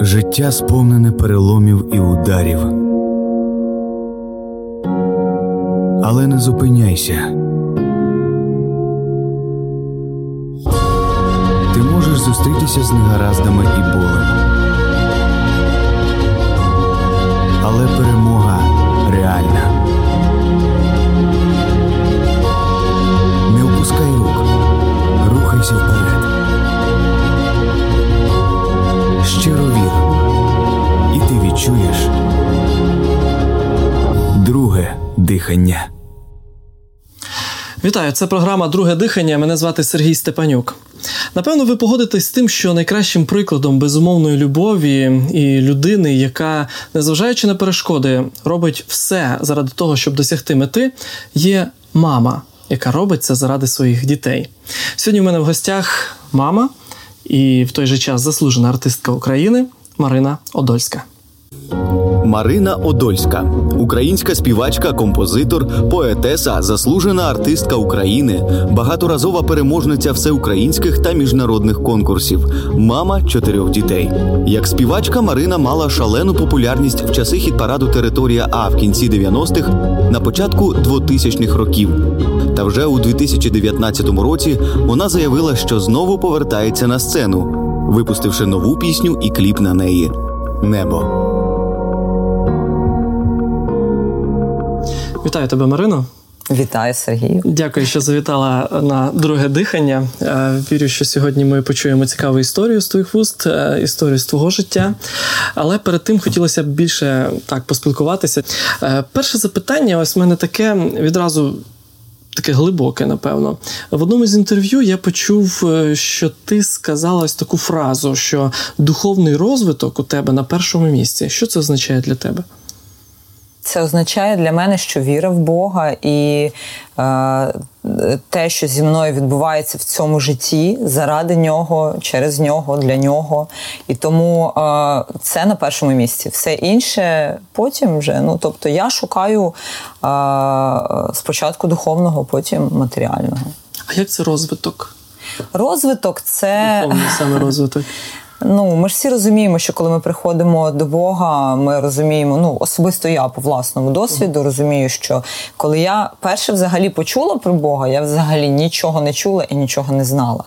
Життя сповнене переломів і ударів. Але не зупиняйся. Ти можеш зустрітися з негараздами і болем. Але перемога дихання. Вітаю, це програма Друге дихання. Мене звати Сергій Степанюк. Напевно, ви погодитесь з тим, що найкращим прикладом безумовної любові і людини, яка, незважаючи на перешкоди, робить все заради того, щоб досягти мети, є мама, яка робить це заради своїх дітей. Сьогодні в мене в гостях мама і в той же час заслужена артистка України Марина Одольська. Марина Одольська, українська співачка, композитор, поетеса, заслужена артистка України, багаторазова переможниця всеукраїнських та міжнародних конкурсів, мама чотирьох дітей. Як співачка Марина мала шалену популярність в часи хіт-параду Територія А в кінці 90-х, на початку 2000-х років. Та вже у 2019 році вона заявила, що знову повертається на сцену, випустивши нову пісню і кліп на неї Небо. Вітаю тебе, Марино. Вітаю, Сергію. Дякую, що завітала на друге дихання. Е, вірю, що сьогодні ми почуємо цікаву історію з твоїх вуст, е, історію з твого життя. Але перед тим хотілося б більше так поспілкуватися. Е, перше запитання, ось в мене таке відразу. Таке глибоке, напевно. В одному з інтерв'ю я почув, що ти сказала ось таку фразу, що духовний розвиток у тебе на першому місці. Що це означає для тебе? Це означає для мене, що віра в Бога і е, те, що зі мною відбувається в цьому житті, заради нього, через нього, для нього. І тому е, це на першому місці. Все інше потім вже. Ну тобто я шукаю е, спочатку духовного, потім матеріального. А як це розвиток? Розвиток це Духовний саме розвиток. Ну, ми ж всі розуміємо, що коли ми приходимо до Бога, ми розуміємо, ну особисто я по власному досвіду розумію, що коли я перше взагалі почула про Бога, я взагалі нічого не чула і нічого не знала.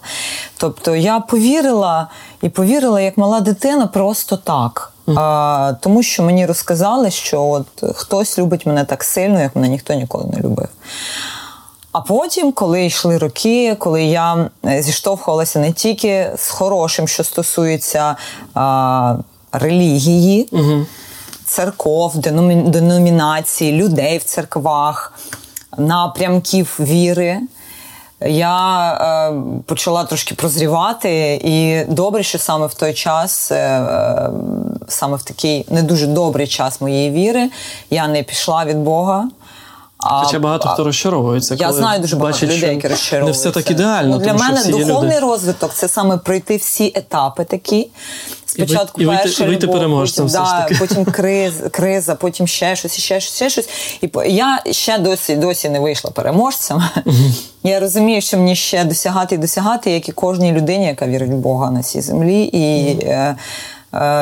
Тобто я повірила і повірила як мала дитина просто так. А, Тому що мені розказали, що от хтось любить мене так сильно, як мене ніхто ніколи не любив. А потім, коли йшли роки, коли я зіштовхувалася не тільки з хорошим, що стосується а, релігії, угу. церков, деномі... деномінацій, людей в церквах, напрямків віри. Я е, почала трошки прозрівати, і добре, що саме в той час, е, саме в такий не дуже добрий час моєї віри, я не пішла від Бога. Хоча багато хто розчаровується. Я знаю дуже багато людей, які розчаровуються. Не все так ідеально. Ну, для тому, мене що духовний люди... розвиток це саме пройти всі етапи такі. Спочатку і ви, перша і вийти любов, переможцем, потім, все ж таки. потім криз, криза, потім ще щось, ще щось, ще щось. І я ще досі досі не вийшла переможцем. Uh-huh. Я розумію, що мені ще досягати і досягати, як і кожній людині, яка вірить в Бога на цій землі. І uh-huh.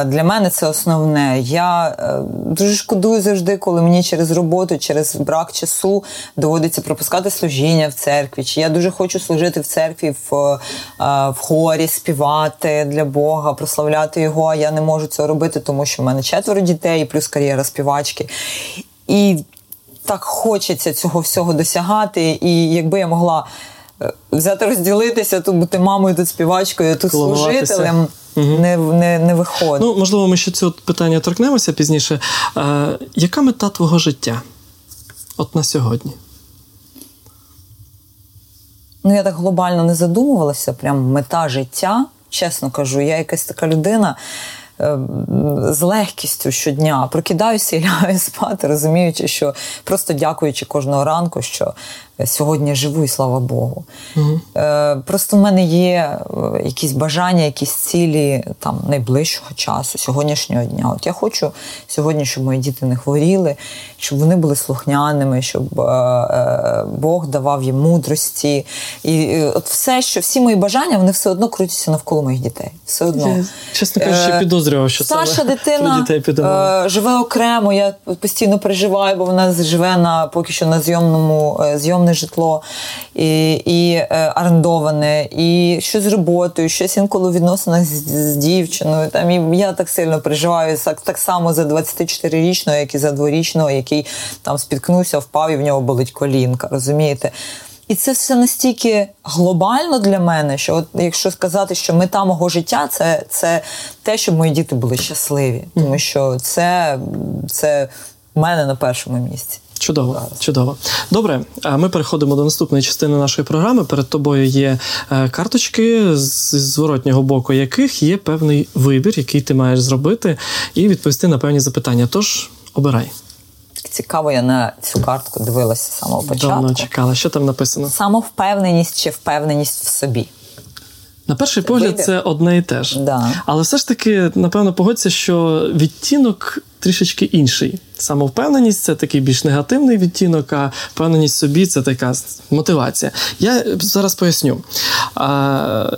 Для мене це основне. Я дуже шкодую завжди, коли мені через роботу, через брак часу доводиться пропускати служіння в церкві. Чи я дуже хочу служити в церкві в, в хорі, співати для Бога, прославляти його. А я не можу цього робити, тому що в мене четверо дітей, плюс кар'єра співачки. І так хочеться цього всього досягати. І якби я могла взяти розділитися, тут бути мамою, тут співачкою, тут служителем. Угу. Не не, не виходить. Ну, можливо, ми ще цього питання торкнемося пізніше. А, яка мета твого життя? От на сьогодні? Ну, я так глобально не задумувалася. Прям мета життя. Чесно кажу, я якась така людина. З легкістю щодня прокидаюся і лягаю спати, розуміючи, що просто дякуючи кожного ранку, що сьогодні живу, і слава Богу. Угу. Просто в мене є якісь бажання, якісь цілі там найближчого часу, сьогоднішнього дня. От я хочу сьогодні, щоб мої діти не хворіли, щоб вони були слухняними, щоб Бог давав їм мудрості. І от все, що всі мої бажання, вони все одно крутяться навколо моїх дітей. Все одно. Я, чесно кажучи, підозрював, що Старша саме дитина дітей живе окремо. Я постійно переживаю, бо вона живе на поки що на зйомному зйомне житло і і е, орендоване, і щось з роботою, щось інколи в відносинах з, з дівчиною. Там і я так сильно переживаю так, так само за 24-річного, як і за дворічного, який там спіткнувся, впав і в нього болить колінка. Розумієте? І це все настільки глобально для мене, що от якщо сказати, що мета мого життя це це те, щоб мої діти були щасливі, тому що це, це в мене на першому місці. Чудово, чудово. Добре, а ми переходимо до наступної частини нашої програми. Перед тобою є е, карточки, з зворотнього боку яких є певний вибір, який ти маєш зробити, і відповісти на певні запитання. Тож обирай. Цікаво, я на цю картку дивилася з самого початку. Давно чекала. Що там написано? Самовпевненість чи впевненість в собі. На перший погляд, Вибір. це одне і те ж. Да. Але все ж таки, напевно, погодься, що відтінок трішечки інший. Самовпевненість це такий більш негативний відтінок, а впевненість в собі це така мотивація. Я зараз поясню. А,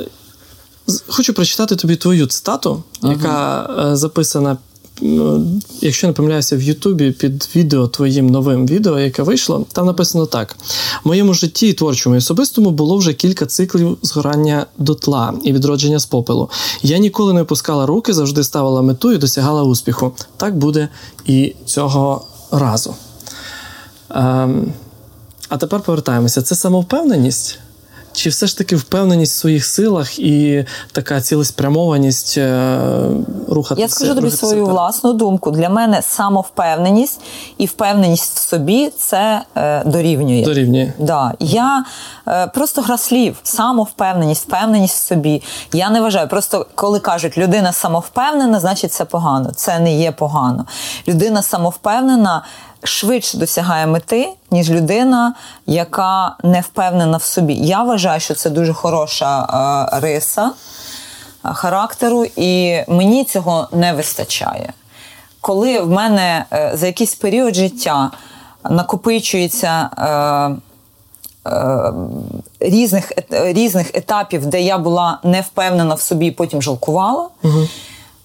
Хочу прочитати тобі твою цитату, яка ага. записана Ну, якщо не помиляюся, в Ютубі під відео твоїм новим відео, яке вийшло, там написано так: в моєму житті і творчому і особистому було вже кілька циклів згорання дотла і відродження з попелу. Я ніколи не опускала руки, завжди ставила мету і досягала успіху. Так буде і цього разу. Ем, а тепер повертаємося. Це самовпевненість? Чи все ж таки впевненість в своїх силах і така цілеспрямованість е, рухатися? Я скажу тобі свою так? власну думку. Для мене самовпевненість і впевненість в собі це е, дорівнює. Дорівнює. Да. Я е, просто гра слів, самовпевненість, впевненість в собі. Я не вважаю. Просто коли кажуть, людина самовпевнена, значить це погано. Це не є погано. Людина самовпевнена швидше досягає мети, ніж людина, яка не впевнена в собі. Я вважаю, що це дуже хороша е, риса е, характеру, і мені цього не вистачає. Коли в мене е, за якийсь період життя накопичується. Е, е, Різних різних етапів, де я була не впевнена в собі, потім жалкувала. Угу.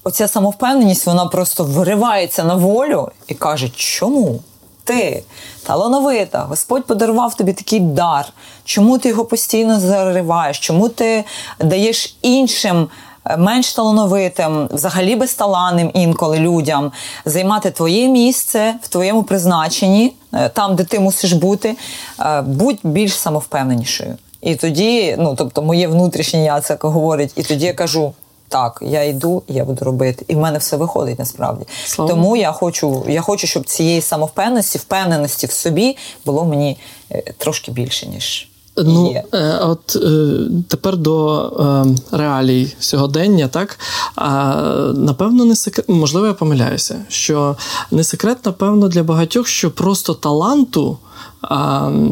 Оця самовпевненість вона просто виривається на волю і каже, чому? ти талановита, Господь подарував тобі такий дар. Чому ти його постійно зариваєш? Чому ти даєш іншим? Е, менш талановитим, взагалі безталанним інколи людям займати твоє місце в твоєму призначенні, е, там, де ти мусиш бути, е, будь більш самовпевненішою. І тоді, ну тобто, моє внутрішнє я це говорить, і тоді я кажу: так, я йду, я буду робити, і в мене все виходить насправді. Слава. Тому я хочу, я хочу, щоб цієї самовпевненості, впевненості в собі було мені е, трошки більше ніж. Ну, е, от е, тепер до е, реалій сьогодення, так а напевно, не секрет, можливо, я помиляюся, що не секрет, напевно, для багатьох, що просто таланту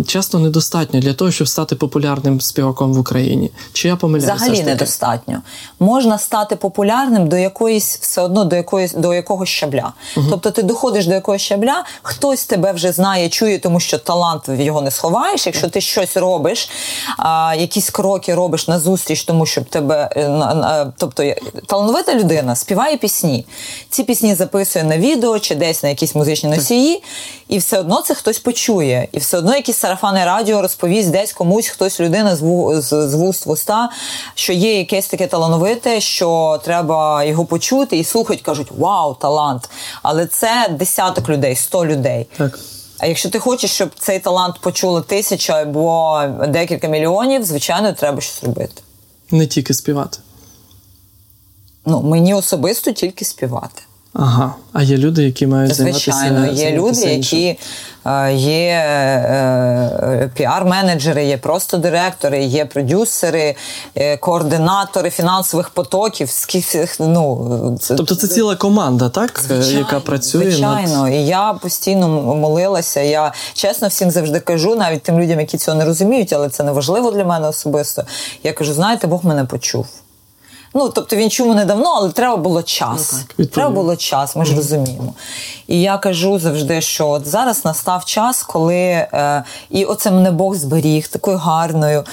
часто недостатньо для того, щоб стати популярним співаком в Україні. Чи я помиляюся? Взагалі недостатньо. Можна стати популярним до якоїсь все одно до якоїсь до якогось щабля. Угу. Тобто ти доходиш до якогось щабля, хтось тебе вже знає, чує, тому що талант його не сховаєш. Якщо ти щось робиш, а, якісь кроки робиш на зустріч, тому щоб тебе е, тобто талановита людина співає пісні. Ці пісні записує на відео чи десь на якісь музичні носії, і все одно це хтось почує. І все одно якісь сарафани радіо розповість десь комусь хтось людина з, ву, з, з вуст в уста, що є якесь таке талановите, що треба його почути і слухають, кажуть Вау, талант! Але це десяток людей, сто людей. Так. А якщо ти хочеш, щоб цей талант почули тисяча або декілька мільйонів, звичайно, треба щось робити. Не тільки співати. Ну, мені особисто тільки співати. Ага. А є люди, які мають Звичайно, займатися є люди, які е, є е, піар-менеджери, є просто директори, є продюсери, е, координатори фінансових потоків. Ну, це, Тобто це ціла команда, так? Звичайно, яка працює звичайно. над І я постійно молилася. Я чесно всім завжди кажу, навіть тим людям, які цього не розуміють, але це не важливо для мене особисто. Я кажу: знаєте, Бог мене почув. Ну, тобто він чому не давно, але треба було час. Ну, так, треба було час, ми ж розуміємо. І я кажу завжди, що от зараз настав час, коли е, і оце мене Бог зберіг такою гарною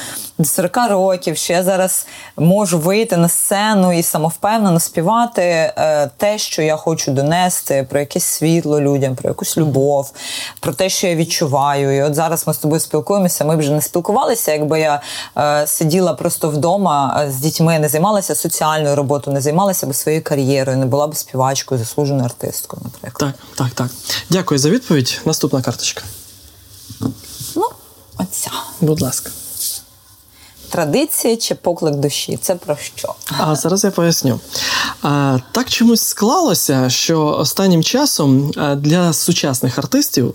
до 40 років, що я зараз можу вийти на сцену і самовпевнено співати е, те, що я хочу донести, про якесь світло людям, про якусь любов, про те, що я відчуваю. І от зараз ми з тобою спілкуємося. Ми вже не спілкувалися, якби я е, сиділа просто вдома з дітьми, не займалася соціальною роботою, не займалася би своєю кар'єрою, не була б співачкою, заслуженою артисткою, наприклад. Так, так, так. Дякую за відповідь. Наступна карточка. Ну, оця. Будь ласка. Традиції чи поклик душі це про що? А зараз я поясню. Так чомусь склалося, що останнім часом для сучасних артистів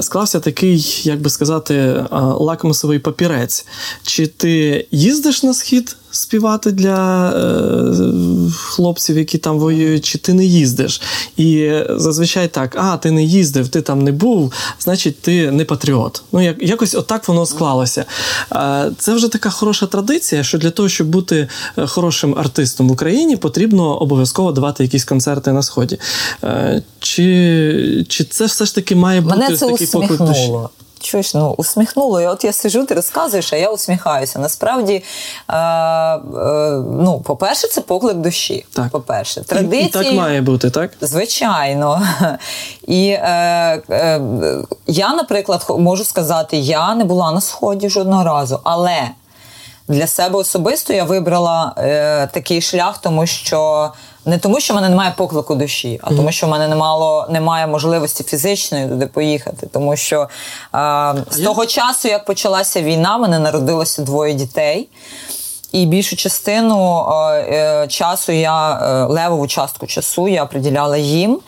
склався такий, як би сказати, лакмусовий папірець. Чи ти їздиш на схід співати для е, хлопців, які там воюють, чи ти не їздиш? І зазвичай так: а, ти не їздив, ти там не був, значить, ти не патріот. Ну, як, якось отак воно склалося. Це вже така хороша традиція, що для того, щоб бути хорошим артистом в Україні, потрібно обов'язково давати якісь концерти на сході. Чи чи це все ж таки має бути Мене це такий поклик душі? Чуєш, ну усміхнуло. І от я сижу, ти розказуєш, а я усміхаюся. Насправді, е, е, ну, по-перше, це поклик душі. Так. По-перше, традиції. І, і так має бути, так? Звичайно. І е, е, я, наприклад, можу сказати, я не була на сході жодного разу, але для себе особисто я вибрала е, такий шлях, тому що. Не тому, що в мене немає поклику душі, а mm-hmm. тому, що в мене немало, немає можливості фізичної туди поїхати. Тому що а, з того я... часу, як почалася війна, в мене народилося двоє дітей. І більшу частину е, часу я е, левову частку часу я приділяла їм.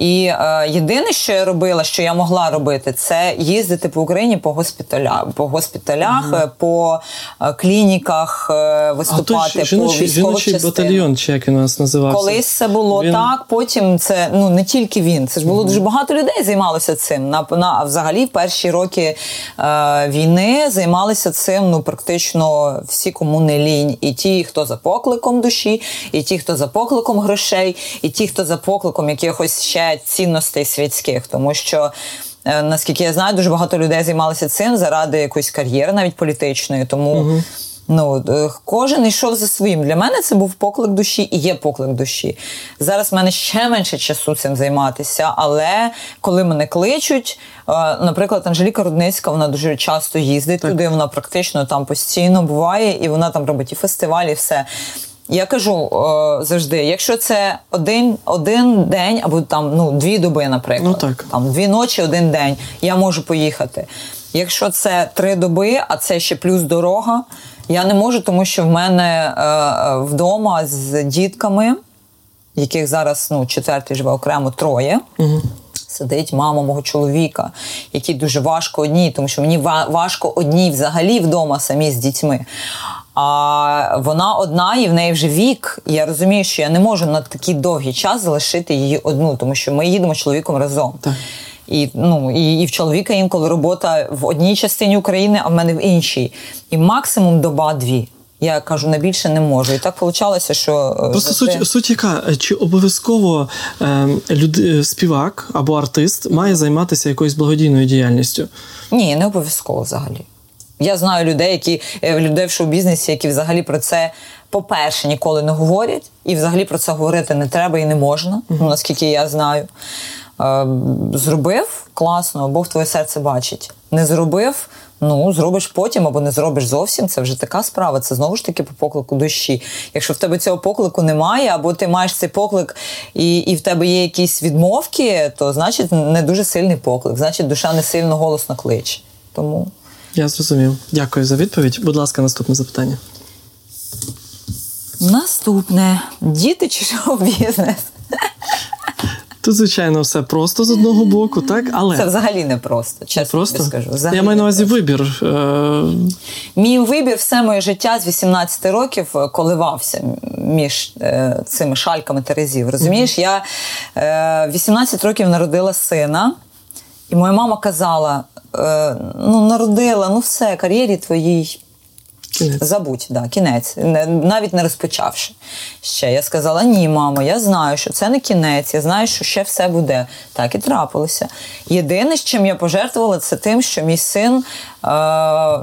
І е, єдине, що я робила, що я могла робити, це їздити по Україні по госпіталях, по госпіталях, mm по е, клініках, е, виступати а жіночий, по військових жіночий батальйон, чи як він у нас називався? Колись це було він... так. Потім це ну не тільки він. Це ж було mm дуже багато людей займалося цим. На на взагалі в перші роки е, війни займалися цим. Ну практично всі кому не лінь, і ті, хто за покликом душі, і ті, хто за покликом грошей, і ті, хто за покликом якихось ще цінностей світських, тому що. Е, наскільки я знаю, дуже багато людей займалися цим заради якоїсь кар'єри, навіть політичної. Тому угу. ну, е, кожен йшов за своїм. Для мене це був поклик душі і є поклик душі. Зараз в мене ще менше часу цим займатися, але коли мене кличуть, е, наприклад, Анжеліка Рудницька, вона дуже часто їздить так. туди, вона практично там постійно буває, і вона там робить і фестивалі, і все. Я кажу о, завжди, якщо це один один день або там ну дві доби, наприклад, ну, так. там дві ночі, один день, я можу поїхати. Якщо це три доби, а це ще плюс дорога, я не можу, тому що в мене е, е вдома з дітками, яких зараз ну, четвертий живе окремо троє. Угу. Сидить мама мого чоловіка, які дуже важко одній, тому що мені важко одній взагалі вдома самі з дітьми. А вона одна, і в неї вже вік. І я розумію, що я не можу на такий довгий час залишити її одну, тому що ми їдемо з чоловіком разом. Так. І ну і, і в чоловіка інколи робота в одній частині України, а в мене в іншій. І максимум доба-дві. Я кажу, на більше не можу. І так вийшло, що е, просто суть те... суть яка чи обов'язково е, люд, співак або артист має займатися якоюсь благодійною діяльністю? Ні, не обов'язково взагалі. Я знаю людей, які е, людей в шоу-бізнесі, які взагалі про це, по-перше, ніколи не говорять, і взагалі про це говорити не треба і не можна, ну, наскільки я знаю. Е, зробив класно, Бог твоє серце бачить. Не зробив, ну зробиш потім або не зробиш зовсім. Це вже така справа. Це знову ж таки по поклику душі. Якщо в тебе цього поклику немає, або ти маєш цей поклик і і в тебе є якісь відмовки, то значить не дуже сильний поклик, значить душа не сильно голосно кличе. Тому. Я зрозумів. Дякую за відповідь. Будь ласка, наступне запитання. Наступне діти чи шоу-бізнес? Тут, звичайно, все просто з одного боку, так? Але це взагалі не просто. Чесно просто? скажу. Взагалі Я маю на увазі вибір. Е, Мій вибір все моє життя з 18 років е, коливався між е, цими шальками терезів. Розумієш, я е, 18 років народила сина, і моя мама казала: е, ну, народила, ну все, кар'єрі твоїй. Кінець. Забудь, да, кінець, Не- навіть не розпочавши ще. Я сказала: ні, мамо, я знаю, що це не кінець, я знаю, що ще все буде. Так і трапилося. Єдине, з чим я пожертвувала, це тим, що мій син е,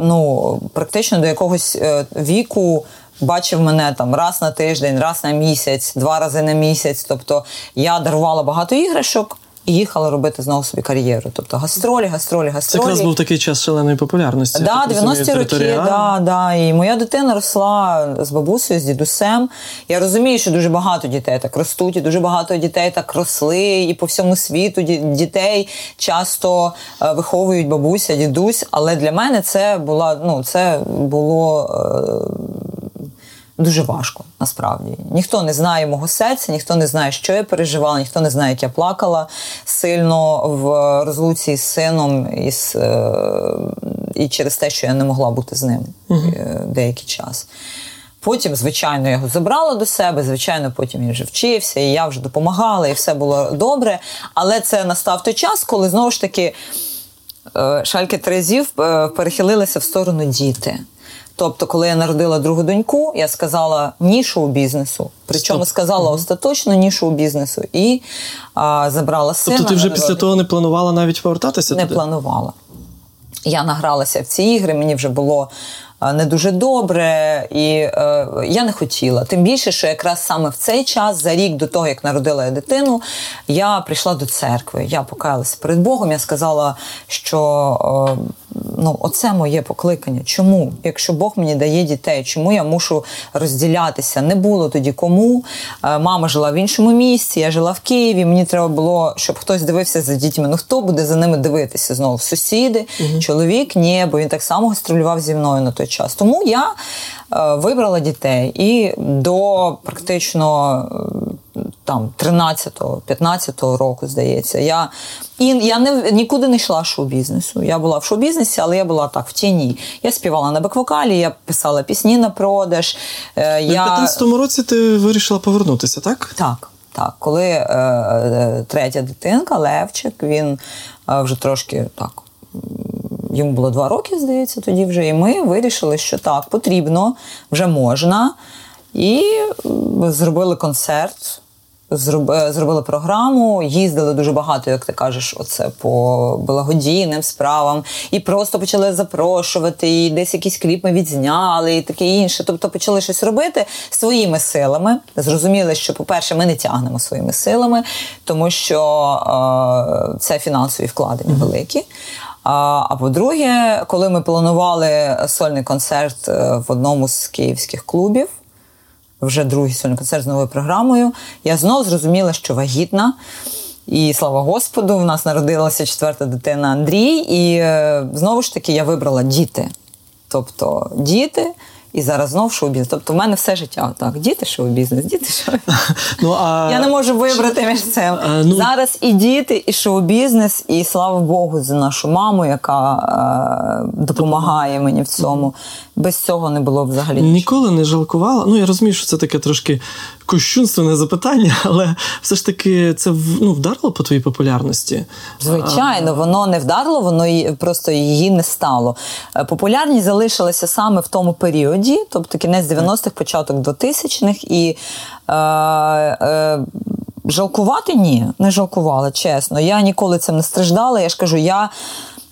ну, практично до якогось е, віку. Бачив мене там раз на тиждень, раз на місяць, два рази на місяць. Тобто я дарувала багато іграшок і їхала робити знову собі кар'єру. Тобто гастролі, гастролі, гастролі. Це якраз був такий час шаленої популярності. Да, я так розумію, 90-ті роки, да, да. І моя дитина росла з бабусею, з дідусем. Я розумію, що дуже багато дітей так ростуть, і дуже багато дітей так росли, і по всьому світу дітей часто е, виховують бабуся, дідусь. Але для мене це була ну, це було. Дуже важко насправді. Ніхто не знає мого серця, ніхто не знає, що я переживала, ніхто не знає, як я плакала сильно в розлуці з сином і, з, е, і через те, що я не могла бути з ним е, деякий час. Потім, звичайно, я його забрала до себе. Звичайно, потім він вже вчився, і я вже допомагала, і все було добре. Але це настав той час, коли знову ж таки е, шальки Терезів перехилилися в сторону діти. Тобто, коли я народила другу доньку, я сказала ні шоу-бізнесу. Причому Стоп. сказала остаточно ні шоу-бізнесу. І а, забрала сина. Тобто ти вже після того не планувала навіть повертатися не туди? планувала. Я награлася в ці ігри, мені вже було не дуже добре, і е, я не хотіла. Тим більше, що якраз саме в цей час, за рік до того, як народила я дитину, я прийшла до церкви. Я покаялася перед Богом. Я сказала, що е, ну, оце моє покликання. Чому? Якщо Бог мені дає дітей, чому я мушу розділятися? Не було тоді кому. Е, Мама жила в іншому місці, я жила в Києві. Мені треба було, щоб хтось дивився за дітьми. Ну хто буде за ними дивитися знову? Сусіди, чоловік, ні, бо він так само гастролював зі мною на той час. Тому я вибрала дітей і до практично. е, Там 13-15 року, здається, я і я не нікуди не йшла шоу-бізнесу. Я була в шоу-бізнесі, але я була так в тіні. Я співала на бек-вокалі, я писала пісні на продаж. Е, я... 15-му році ти вирішила повернутися, так? Так, так. Коли е, е, третя дитинка, Левчик, він е, вже трошки так. Йому було два роки, здається, тоді вже. І ми вирішили, що так, потрібно, вже можна. І зробили концерт, е, зробили програму, їздили дуже багато, як ти кажеш, оце по благодійним справам. І просто почали запрошувати, і десь якісь кліпи відзняли, і таке інше. Тобто почали щось робити своїми силами. Зрозуміли, що, по-перше, ми не тягнемо своїми силами, тому що е, це фінансові вкладення великі. А, по-друге, коли ми планували сольний концерт е, в одному з київських клубів, вже другий сольний концерт з новою програмою, я знову зрозуміла, що вагітна. І слава Господу, в нас народилася четверта дитина Андрій, і е, знову ж таки я вибрала діти. Тобто діти, і зараз знов шоу-бізнес. Тобто в мене все життя так. Діти шоу-бізнес, діти шоу-бізнес. Ну, а... Я не можу вибрати між цим. А, ну- Зараз і діти, і шоу-бізнес, і слава Богу, за нашу маму, яка е, допомагає мені в цьому. Без цього не було взагалі. Ніколи не жалкувала. Ну, я розумію, що це таке трошки кощунственне запитання, але все ж таки це ну, вдарило по твоїй популярності. Звичайно, воно не вдарило, воно просто її не стало. Е, Популярність залишилася саме в тому періоді, тобто кінець 90-х, початок 2000-х, і е, е, жалкувати ні, не жалкувала, чесно. Я ніколи цим не страждала. Я ж кажу, я.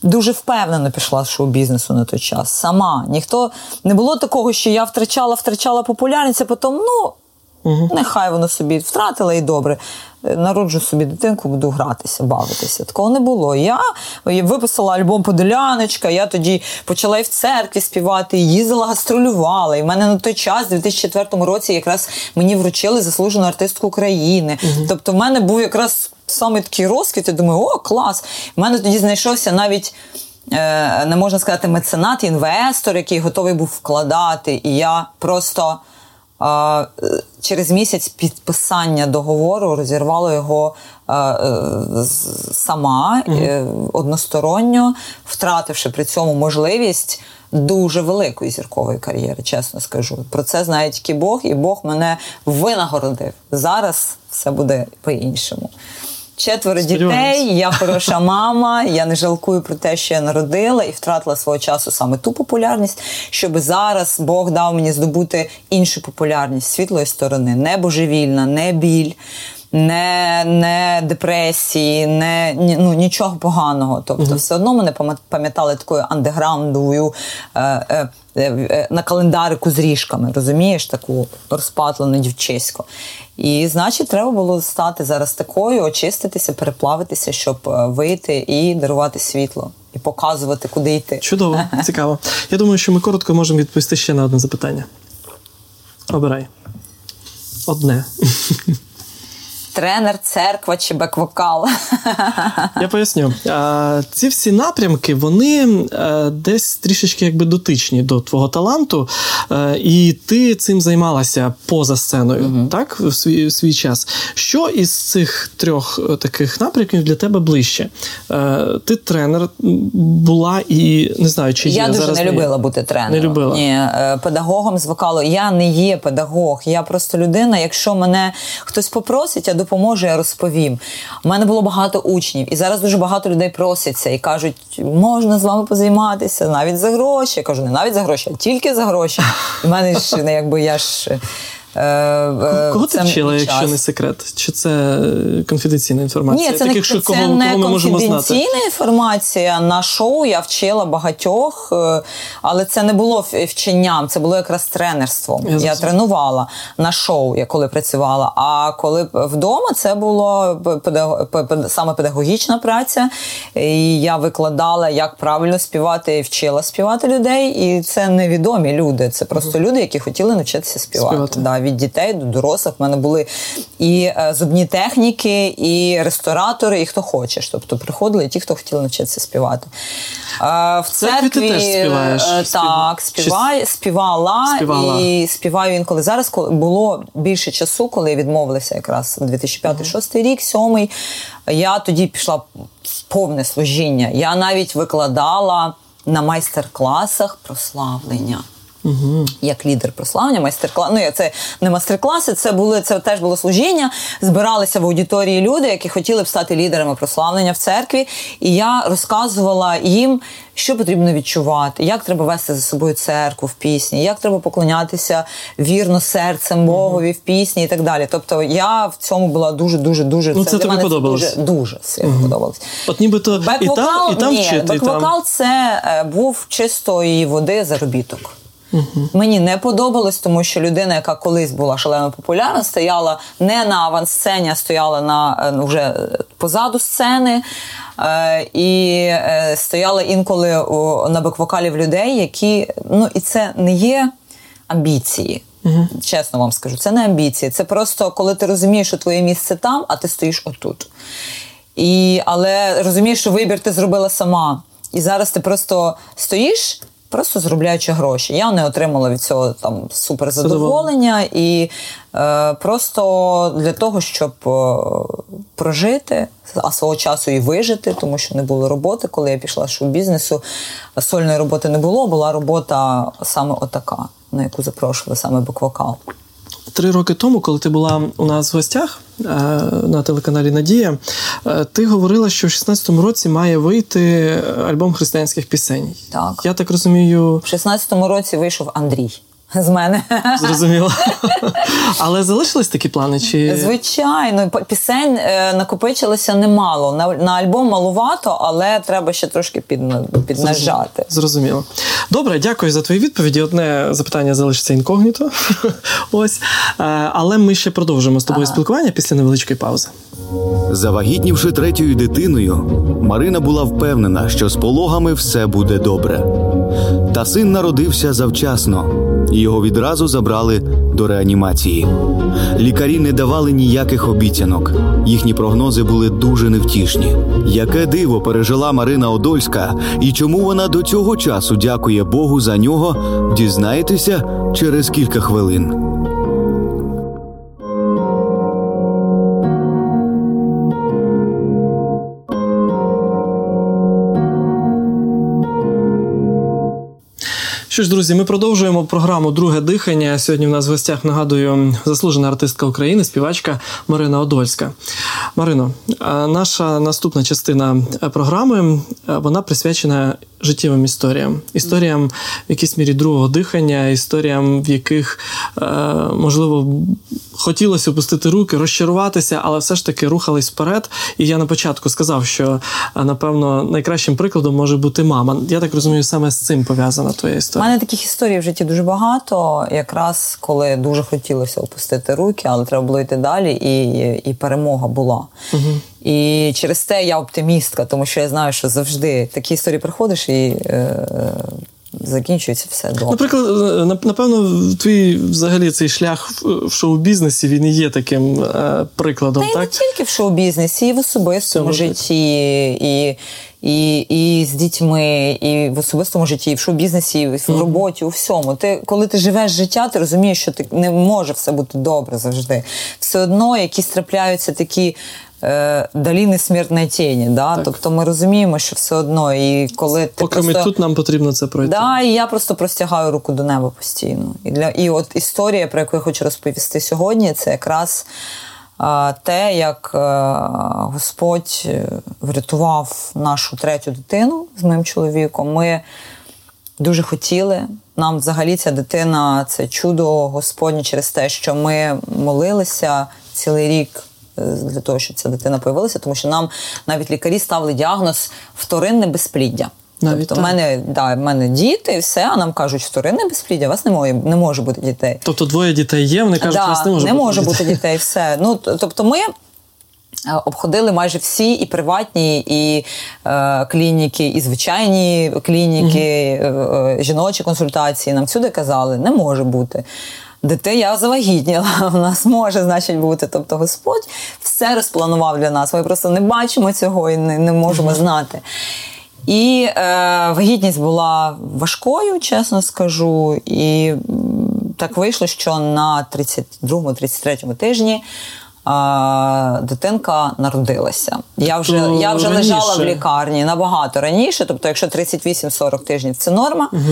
Дуже впевнено пішла з шоу-бізнесу на той час. Сама. Ніхто не було такого, що я втрачала, втрачала популярність, а потім, ну, Нехай воно собі втратила і добре. Народжу собі дитинку, буду гратися, бавитися. Такого не було. Я виписала альбом Подоляночка, я тоді почала і в церкві співати, їздила, гастролювала. І в мене на той час, у 2004 році, якраз мені вручили заслужену артистку України. Тобто, в мене був якраз саме такий розквіт. Я думаю, о, клас! В мене тоді знайшовся навіть. е, Не можна сказати, меценат, інвестор, який готовий був вкладати. І я просто Через місяць підписання договору розірвало його сама угу. односторонньо, втративши при цьому можливість дуже великої зіркової кар'єри, чесно скажу. Про це знає тільки Бог, і Бог мене винагородив. Зараз все буде по-іншому. Четверо дітей, я хороша мама. Я не жалкую про те, що я народила і втратила свого часу саме ту популярність, щоб зараз Бог дав мені здобути іншу популярність світлої сторони, не божевільна, не біль, не не депресії, не ну, нічого поганого. Тобто, mm-hmm. все одно мене пам'ятали такою андеграундовою е, е, е, на календарику з ріжками, розумієш, таку розпатлену дівчиську. І значить, треба було стати зараз такою, очиститися, переплавитися, щоб е, вийти і дарувати світло. І показувати, куди йти. Чудово, цікаво. Я думаю, що ми коротко можемо відповісти ще на одне запитання. Обирай. Одне тренер, церква чи бек-вокал. Я поясню. Ці всі напрямки, вони е, десь трішечки якби дотичні до твого таланту, е, і ти цим займалася поза сценою, mm так, в свій, в свій час. Що із цих трьох е, таких напрямків для тебе ближче? Ти тренер була і не знаю, чи є я дуже зараз не любила бути тренером. Не любила. Ні, педагогом з вокалу. Я не є педагог, я просто людина. Якщо мене хтось попросить, я допоможу, я розповім. У мене було багато учнів, і зараз дуже багато людей просяться і кажуть, можна з вами позайматися навіть за гроші. Я кажу, не навіть за гроші, а тільки за гроші. У мене ж не якби я ж. Е, е, кого ти вчила, якщо не секрет? Чи це конфіденційна інформація? Ні, це Таких, не, це кого, не кого ми конфіденційна інформація. На шоу я вчила багатьох, е, але це не було вченням, це було якраз тренерством. Я, я тренувала на шоу, я коли працювала. А коли вдома це було саме педагогічна праця. І Я викладала, як правильно співати, і вчила співати людей. І це невідомі люди. Це просто люди, які хотіли навчитися співати. співати. Да, від дітей до дорослих. У мене були і е, зубні техніки, і ресторатори, і хто хочеш. Тобто приходили ті, хто хотіли навчитися співати. В церкві ти теж співаєш? Е, так, співаю, співала, співала і співаю інколи. Зараз коли було більше часу, коли я відмовилася якраз 2005-2006 рік, сьомий. Я тоді пішла в повне служіння. Я навіть викладала на майстер-класах прославлення. Угу. Як лідер прославлення, майстер-клас. Ну, це не майстер-класи, це були це теж було служіння. Збиралися в аудиторії люди, які хотіли б стати лідерами прославлення в церкві. І я розказувала їм, що потрібно відчувати, як треба вести за собою церкву в пісні, як треба поклонятися вірно серцем Богові в пісні і так далі. Тобто я в цьому була дуже, дуже, дуже ну, це, це тобі подобалось? дуже дуже сильно угу. подобалось. От нібито і там, і там вчити. Бек-вокал це е, був чистої води заробіток. Угу. Мені не подобалось, тому що людина, яка колись була шалено популярна, стояла не на авансцені, а стояла на е, вже позаду сцени. Е, і е, стояла інколи у, на бек-вокалів людей, які ну і це не є амбіції. Угу. Чесно вам скажу, це не амбіції. Це просто коли ти розумієш, що твоє місце там, а ти стоїш отут. І, Але розумієш, що вибір ти зробила сама. І зараз ти просто стоїш просто заробляючи гроші. Я не отримала від цього там супер задоволення і е, просто для того, щоб е, прожити, а свого часу і вижити, тому що не було роботи. Коли я пішла шоу бізнесу, сольної роботи не було. Була робота саме отака, на яку запрошували саме буквокал три роки тому, коли ти була у нас в гостях на телеканалі Надія, е, ти говорила, що в 16-му році має вийти альбом християнських пісень. Так. Я так розумію. В 16-му році вийшов Андрій з мене. Зрозуміло. Але залишились такі плани? чи... Звичайно, пісень е, накопичилося немало. На на альбом малувато, але треба ще трошки під, піднажати. Зрозуміло. Добре, дякую за твої відповіді. Одне запитання залишиться інкогніто. Ось. Е, але ми ще продовжимо з тобою ага. спілкування після невеличкої паузи. Завагітнівши третьою дитиною, Марина була впевнена, що з пологами все буде добре. Та син народився завчасно, і його відразу забрали до реанімації. Лікарі не давали ніяких обіцянок. Їхні прогнози були дуже невтішні. Яке диво пережила Марина Одольська, і чому вона до цього часу дякує Богу за нього, дізнаєтеся через кілька хвилин. Що ж, друзі, ми продовжуємо програму Друге дихання. Сьогодні в нас в гостях нагадую заслужена артистка України, співачка Марина Одольська. Марино, наша наступна частина програми вона присвячена життєвим історіям, історіям в якійсь мірі другого дихання, історіям, в яких можливо хотілося опустити руки, розчаруватися, але все ж таки рухались вперед. І я на початку сказав, що напевно найкращим прикладом може бути мама. Я так розумію, саме з цим пов'язана твоя історія. У мене таких історій в житті дуже багато, якраз коли дуже хотілося опустити руки, але треба було йти далі, і і перемога була. Угу. І через те я оптимістка, тому що я знаю, що завжди такі історії приходиш і. Е, закінчується все добре. Наприклад, е, напевно, твій взагалі цей шлях в шоу-бізнесі він і є таким е, прикладом. Та так? не тільки в шоу-бізнесі, і в особистому житті, і і, і з дітьми, і в особистому житті, і в шоу-бізнесі, і в роботі, у всьому. Ти, Коли ти живеш життя, ти розумієш, що ти не може все бути добре завжди. Все одно якісь трапляються такі е, доліни смертної тіні. Да? Тобто ми розуміємо, що все одно. І коли ти Поки просто... ми тут, нам потрібно це пройти. Да, І я просто простягаю руку до неба постійно. І для і от історія, про яку я хочу розповісти сьогодні, це якраз а, те, як е, Господь е, врятував нашу третю дитину з моїм чоловіком. Ми дуже хотіли. Нам взагалі ця дитина це чудо Господнє через те, що ми молилися цілий рік для того, щоб ця дитина появилася, тому що нам навіть лікарі ставили діагноз вторинне безпліддя. Навіть тобто, в мене да, в мене діти, і все, а нам кажуть, вторинне безпліддя, у вас не може, не може бути дітей. Тобто двоє дітей є, вони кажуть, да, у вас не може не бути може дітей. бути дітей. Все. Ну, Тобто ми. Е, обходили майже всі і приватні, і е, клініки, і звичайні клініки, mm-hmm. е, жіночі консультації. Нам всюди казали, не може бути. Дите, я завагітніла, у нас може, значить, бути. Тобто Господь все розпланував для нас. Ми просто не бачимо цього і не, не можемо знати. І е, вагітність була важкою, чесно скажу. І так вийшло, що на 32-33 тижні. А, дитинка народилася. Я вже тобто я вже раніше. лежала в лікарні набагато раніше. Тобто, якщо 38-40 тижнів це норма, угу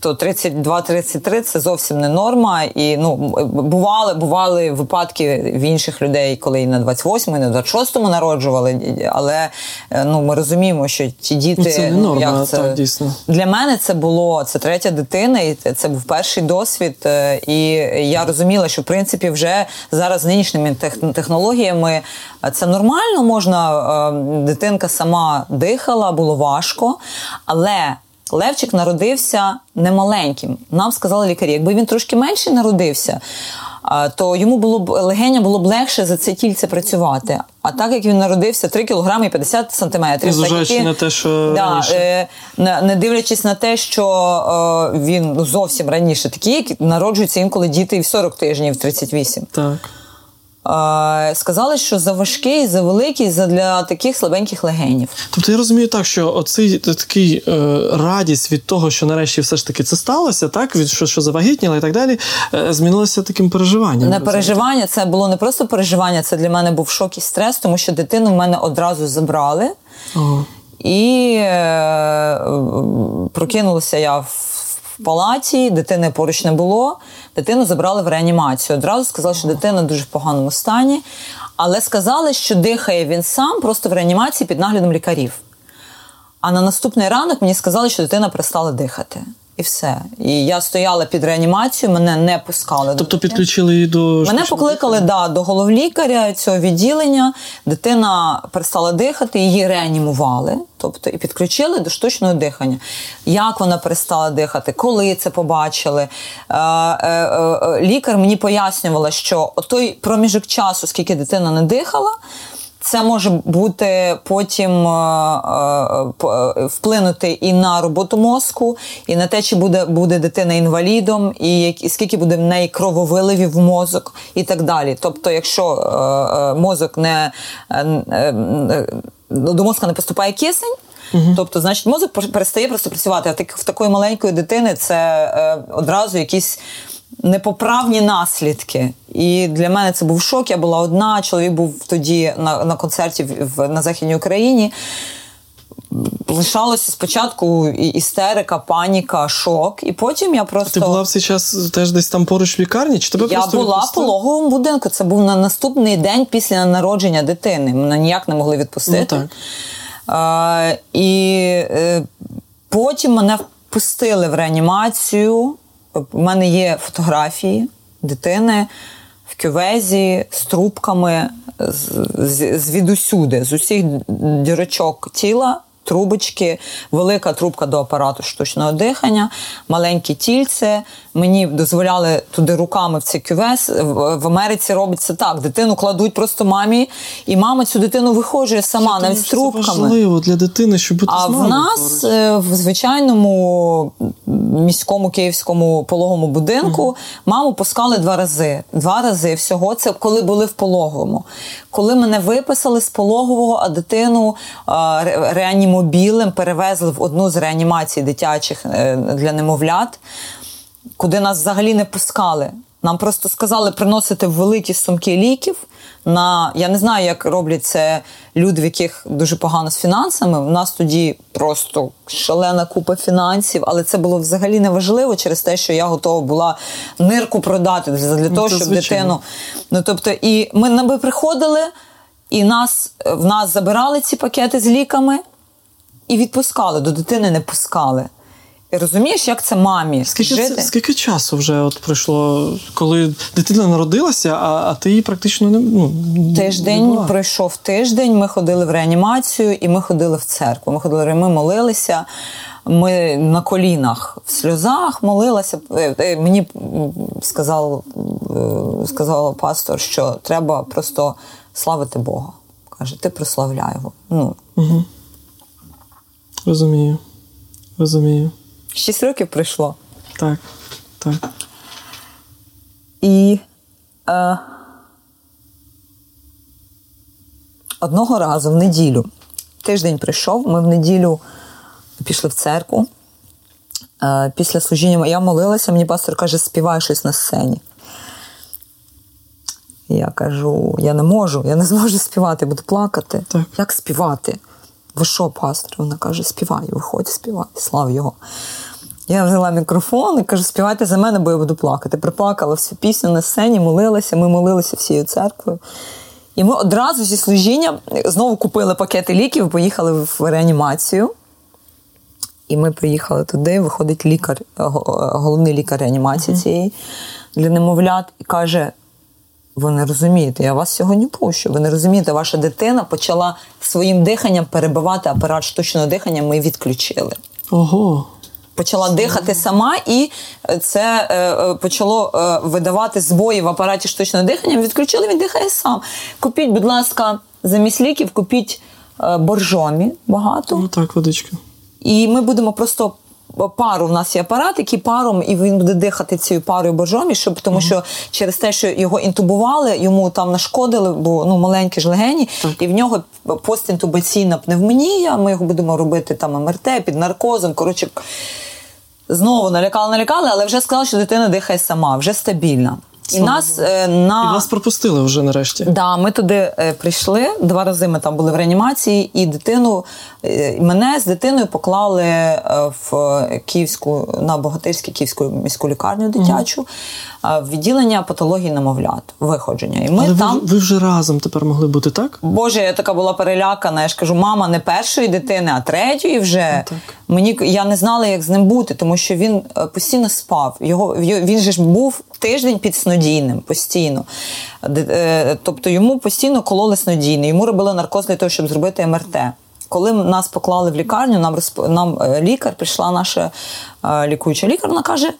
то 32-33 це зовсім не норма. І ну бували бували випадки в інших людей, коли і на 28-му, і на 26-му народжували. Але е, ну ми розуміємо, що ті діти це не ну, норма, як це так, дійсно. для мене це було це третя дитина, і це був перший досвід. Е, і я розуміла, що в принципі вже зараз з нинішніми технологіями е, це нормально. Можна дитинка сама дихала, було важко, але. Левчик народився немаленьким. Нам сказали лікарі, якби він трошки менше народився, то йому було б легеня було б легше за це тільце працювати. А так як він народився 3 кг і 50 сантиметрів, Зважаючи на те, що да, раніше. Е, не дивлячись на те, що е, він зовсім раніше такі, які народжуються інколи діти і в 40 тижнів, 38. Так. Сказали, що за важкий, за великий, за для таких слабеньких легенів. Тобто я розумію так, що оцей такий е, радість від того, що нарешті все ж таки це сталося, так від що що завагітніла і так далі, е, змінилося таким переживанням. Не переживання, це було не просто переживання, це для мене був шок і стрес, тому що дитину в мене одразу забрали. Ага. І е, прокинулася я в палаті, дитини поруч не було. Дитину забрали в реанімацію. Одразу сказали, що дитина дуже в поганому стані, але сказали, що дихає він сам просто в реанімації під наглядом лікарів. А на наступний ранок мені сказали, що дитина перестала дихати. І все. І я стояла під реанімацією, мене не пускали. Тобто підключили її до мене покликали да, до головлікаря цього відділення. Дитина перестала дихати, її реанімували, тобто і підключили до штучного дихання. Як вона перестала дихати, коли це побачили? Е, е, е, лікар мені пояснювала, що той проміжок часу, скільки дитина не дихала. Це може бути потім е, е, вплинути і на роботу мозку, і на те, чи буде буде дитина інвалідом, і скільки буде в неї крововиливів в мозок, і так далі. Тобто, якщо е, мозок не до мозка не поступає кисень. Угу. Тобто, значить, мозок перестає просто працювати. А в такої маленької дитини це одразу якісь непоправні наслідки. І для мене це був шок. Я була одна. Чоловік був тоді на на концерті в, на Західній Україні. лишалося спочатку істерика, паніка, шок, і потім я просто. Ти була в цей час теж десь там поруч в лікарні? Чи тебе я просто була в пологовому будинку. Це був на наступний день після народження дитини. Мене ніяк не могли відпустити. Ну, так. А, І е, потім мене впустили в реанімацію. У мене є фотографії дитини в кювезі з трубками з, звідусюди, з усіх дірочок тіла. Трубочки, велика трубка до апарату штучного дихання, маленьке тільце. Мені дозволяли туди руками в цей кювес. В Америці робиться так: дитину кладуть просто мамі, і мама цю дитину виходжує сама, навіть з трубками. Це важливо для дитини, щоб бути А в нас поруч. е, в звичайному міському київському пологовому будинку маму пускали два рази. Два рази всього це коли були в пологовому. Коли мене виписали з пологового, а дитину реанімобілем перевезли в одну з реанімацій дитячих е, для немовлят, куди нас взагалі не пускали. Нам просто сказали приносити великі сумки ліків. На я не знаю, як роблять це люди, в яких дуже погано з фінансами. У нас тоді просто шалена купа фінансів, але це було взагалі не важливо через те, що я готова була нирку продати для, для того, це щоб звичайно. дитину. Ну тобто, і ми ми приходили, і нас в нас забирали ці пакети з ліками і відпускали. До дитини не пускали. Розумієш, як це мамі Скільки, жити? це, скільки часу вже от пройшло, коли дитина народилася, а, а ти її практично не ну, не Тиждень була? пройшов тиждень. Ми ходили в реанімацію і ми ходили в церкву. Ми ходили, ми молилися. Ми на колінах в сльозах молилася. Е, е, Мені сказав, е, сказав пастор, що треба просто славити Бога. Каже, ти прославляй його. Ну, Розумію. Розумію. Шість років пройшло. Так. Так. І е, одного разу в неділю, тиждень прийшов, ми в неділю пішли в церкву. Е, після служіння я молилася, мені пастор каже, співай щось на сцені. Я кажу, я не можу, я не зможу співати, буду плакати. Так. Як співати? Ви що, пастор? Вона каже, співай, виходь, співай, слав його. Я взяла мікрофон і кажу, співайте за мене, бо я буду плакати. Приплакала всю пісню на сцені, молилася, ми молилися всією церквою. І ми одразу зі служіння знову купили пакети ліків, поїхали в реанімацію. І ми приїхали туди, виходить лікар, головний лікар реанімації цієї для немовлят, і каже: ви не розумієте, я вас сьогодні пущу. Ви не розумієте, ваша дитина почала своїм диханням перебивати апарат штучного дихання, ми відключили. Ого. Почала дихати сама, і це е, е, почало е, видавати збої в апараті штучного дихання. Відключили, він дихає сам. Купіть, будь ласка, замість ліків, купіть е, боржомі багато. Ну так, водичка. І ми будемо просто пару. У нас є апарат, який паром, і він буде дихати цією парою божомі, щоб тому, що через те, що його інтубували, йому там нашкодили, бо ну маленькі ж легені, і в нього постінтубаційна пневмонія. Ми його будемо робити там МРТ під наркозом. Коротше, знову налякали, налякали, але вже сказали, що дитина дихає сама, вже стабільна. І нас е, на І вас пропустили вже нарешті. Да, ми туди е, прийшли. Два рази ми там були в реанімації, і дитину е, мене з дитиною поклали в Київську на Богатирську Київську міську лікарню дитячу, е, в відділення патології немовлят, виходження. І ми Але там. ви, ви вже разом тепер могли бути так? Боже, я така була перелякана. Я ж кажу, мама не першої дитини, а третьої вже. так. Мені я не знала, як з ним бути, тому що він постійно спав. Його він же ж був тиждень під снодійним постійно. Е, Тобто йому постійно кололи снодійне, йому робили наркоз для того, щоб зробити МРТ. Коли нас поклали в лікарню, нам розп... нам е, лікар прийшла наша е, лікуюча лікар, вона каже: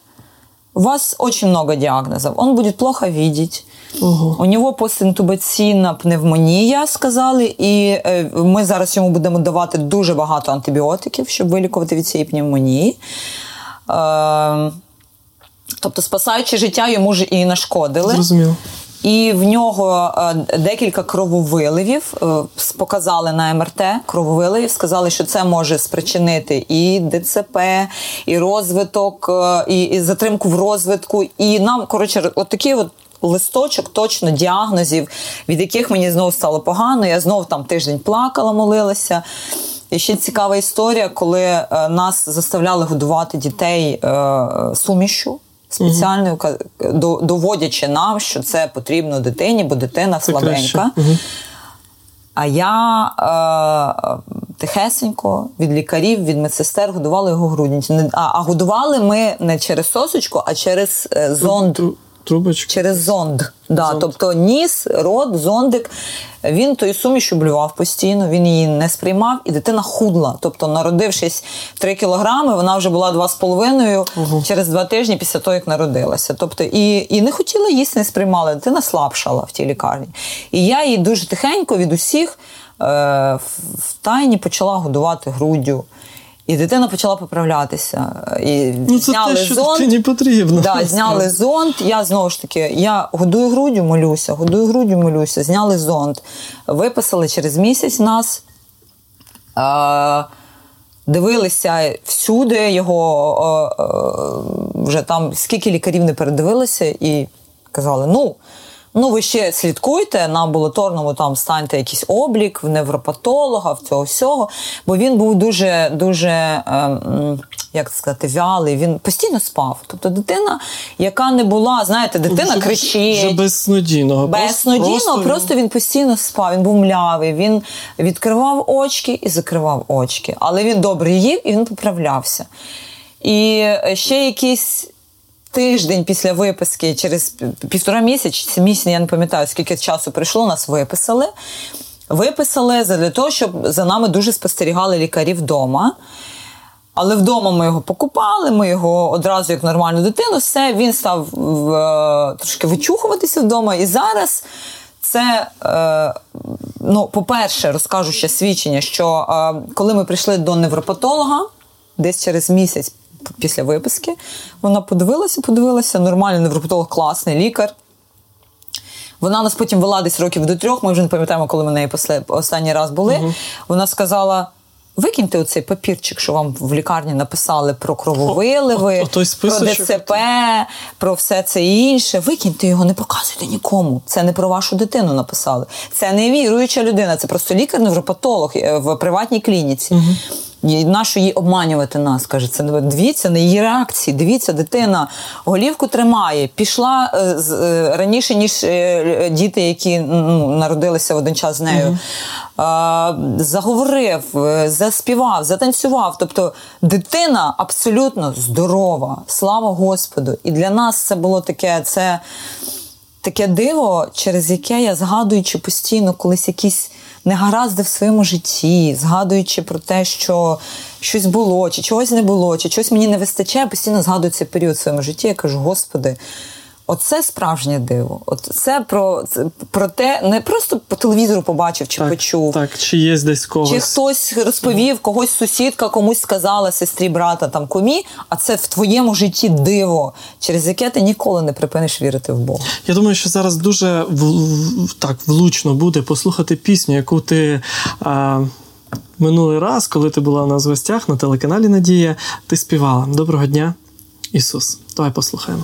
у вас очень много диагнозов. Он будет плохо видеть. Ого. У нього постінтубаційна пневмонія, сказали, і ми зараз йому будемо давати дуже багато антибіотиків, щоб вилікувати від цієї пневмонії. Тобто, спасаючи життя, йому ж і нашкодили. Зрозуміло. І в нього е, декілька крововиливів е, показали на МРТ крововиливів, сказали, що це може спричинити і ДЦП, і розвиток, е, і, і затримку в розвитку. І нам, коротше, от от листочок точно діагнозів, від яких мені знову стало погано. Я знову там тиждень плакала, молилася. І ще цікава історія, коли е, нас заставляли годувати дітей е, сумішю спеціальною, до- доводячи нам, що це потрібно дитині, бо дитина Це слабенька. А я е, тихесенько від лікарів, від медсестер годували його грудні. А, а годували ми не через сосочку, а через е, зонд. Тру- Трубочки. Через зонд. Да, Зонд. Тобто ніс, рот, зондик. Він тою сумішю блював постійно, він її не сприймав, і дитина худла. Тобто, народившись 3 кілограми, вона вже була 2,5 через два тижні після того, як народилася. Тобто, і, і не хотіла їсти, не сприймала. Дитина слабшала в тій лікарні. І я її дуже тихенько від усіх е, в, в тайні почала годувати груддю. І дитина почала поправлятися. І Ну, це зняли те, що зонд. дитині потрібно. Да, зняли зонд. Я знову ж таки, я годую груддю, молюся, годую груддю, молюся. Зняли зонд. Виписали через місяць нас. Е, дивилися всюди його е, е, вже там скільки лікарів не передивилися, і казали: ну. Ну, ви ще слідкуйте на амбулаторному там станьте якийсь облік в невропатолога, в цього всього. Бо він був дуже, дуже, е, як сказати, вялий. Він постійно спав. Тобто дитина, яка не була, знаєте, дитина Вже- кричить. Вже без снодійного. Без Просто- просто, він постійно спав, він був млявий, він відкривав очки і закривав очки. Але він добре їв і він поправлявся. І ще якийсь тиждень після виписки, через півтора місяці, місяць, я не пам'ятаю, скільки часу прийшло, нас виписали. Виписали для того, щоб за нами дуже спостерігали лікарі вдома. Але вдома ми його покупали, ми його одразу як нормальну дитину, все, він став е, трошки вичухуватися вдома. І зараз це, е, ну, по-перше, розкажу ще свідчення, що е, коли ми прийшли до невропатолога, десь через місяць після виписки, вона подивилася, подивилася, нормальний невропатолог, класний лікар. Вона нас потім вела десь років до трьох. Ми вже не пам'ятаємо, коли ми неї после- останній раз були. Вона сказала: викиньте оцей папірчик, що вам в лікарні написали про крововиливи, О, о, той про. ДЦП, про все це інше. Викиньте його, не показуйте нікому. Це не про вашу дитину написали. Це не віруюча людина, це просто лікар-невропатолог е, в приватній клініці. І нащо їй обманювати нас? Каже, це дивіться на її реакції. Дивіться, дитина голівку тримає, пішла е, е, раніше, ніж е, діти, які ну, народилися в один час з нею. Е, заговорив, заспівав, затанцював. Тобто дитина абсолютно здорова. Слава Господу! І для нас це було таке. це таке диво, через яке я згадуючи постійно колись якісь негаразди в своєму житті, згадуючи про те, що щось було, чи чогось не було, чи чогось мені не вистачає, постійно згадую цей період в своєму житті. Я кажу, Господи. Оце справжнє диво. От це про, це про те, не просто по телевізору побачив чи Так, почув. Так, чи є десь когось. Чи хтось розповів, когось сусідка комусь сказала сестрі, брата там кумі, а це в твоєму житті диво, через яке ти ніколи не припиниш вірити в Бога. Я думаю, що зараз дуже в, в- так влучно буде послухати пісню, яку ти. А... Минулий раз, коли ти була у нас в гостях на телеканалі Надія, ти співала Доброго дня, Ісус. Давай послухаємо.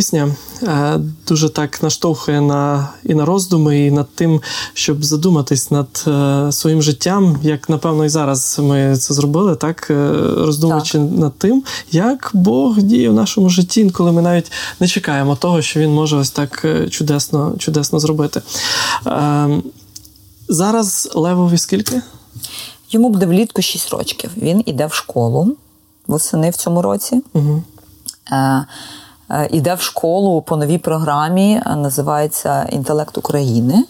пісня, е, дуже так наштовхує на і на роздуми, і над тим, щоб задуматись над е, своїм життям, як напевно і зараз ми це зробили, так е, роздумуючи над тим, як Бог діє в нашому житті, коли ми навіть не чекаємо того, що він може ось так чудесно, чудесно зробити. Зараз Левові скільки? Йому буде влітку 6 років. Він іде в школу восени в цьому році. Угу. Е, Іде в школу по новій програмі, е, називається Інтелект України.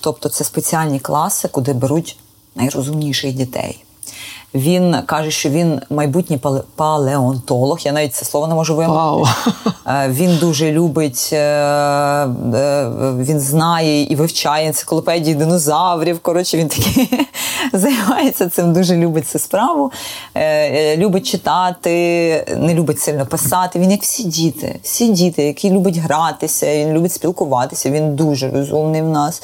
Тобто це спеціальні класи, куди беруть найрозумніших дітей. Він каже, що він майбутній палеонтолог. Я навіть це слово не можу вимовити. Вау! Е, Він дуже любить, е, е, він знає і вивчає енциклопедії динозаврів. Коротше, він такий займається цим, дуже любить цю справу. Любить читати, не любить сильно писати. Він як всі діти, всі діти, які люблять гратися, він любить спілкуватися. Він дуже розумний в нас,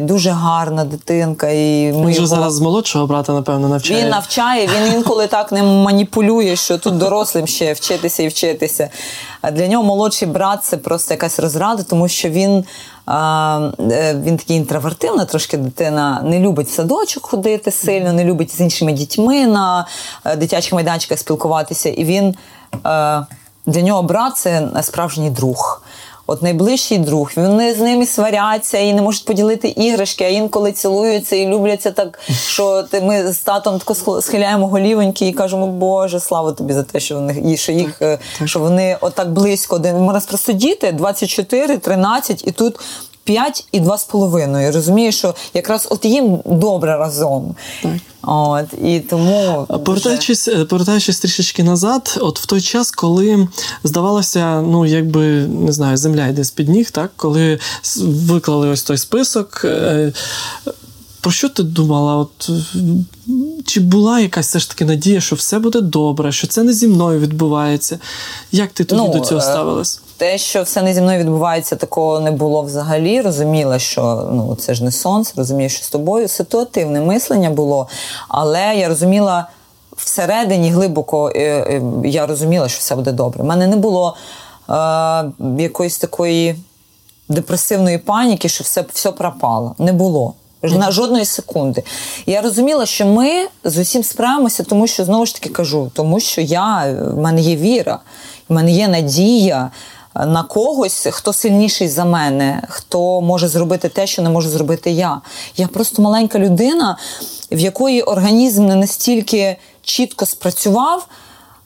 дуже гарна дитинка. І ми Він його- зараз з молодшого брата, напевно, навчає. він навчає, він інколи так не маніпулює, що тут дорослим ще вчитися і вчитися. А для нього молодший брат це просто якась розрада, тому що він, е, він такий інтровертивна, трошки дитина не любить в садочок ходити сильно, не любить з іншими дітьми на е, дитячих майданчиках спілкуватися. І він е, для нього брат це справжній друг. От найближчий друг, вони з ними сваряться і не можуть поділити іграшки, а інколи цілуються і любляться так, що ти- ми з татом тако схиляємо голівоньки і кажемо, Боже, слава тобі за те, що вони і що їх що вони отак близько один. У нас просто діти 24, 13, і тут. 5 і 2,5. Розумієш, що якраз от їм добре разом. Так. От, і тому Повертаючись, е, повертаючись трішечки назад, от в той час, коли здавалося, ну якби не знаю, земля йде з під ніг, так коли виклали ось той список. е, Про що ти думала? От чи була якась все ж таки надія, що все буде добре, що це не зі мною відбувається? Як ти тоді Ну, до цього е, ставилась? Те, що все не зі мною відбувається, такого не було взагалі. Розуміла, що ну це ж не сонце, розумію, що з тобою ситуативне мислення було. Але я розуміла всередині глибоко, е, е, я розуміла, що все буде добре. У мене не було е, якоїсь такої депресивної паніки, що все, все пропало. Не було. На жодної секунди. Я розуміла, що ми з усім справимося, тому що знову ж таки кажу, тому що я в мене є віра, в мене є надія на когось, хто сильніший за мене, хто може зробити те, що не можу зробити я. Я просто маленька людина, в якої організм не настільки чітко спрацював.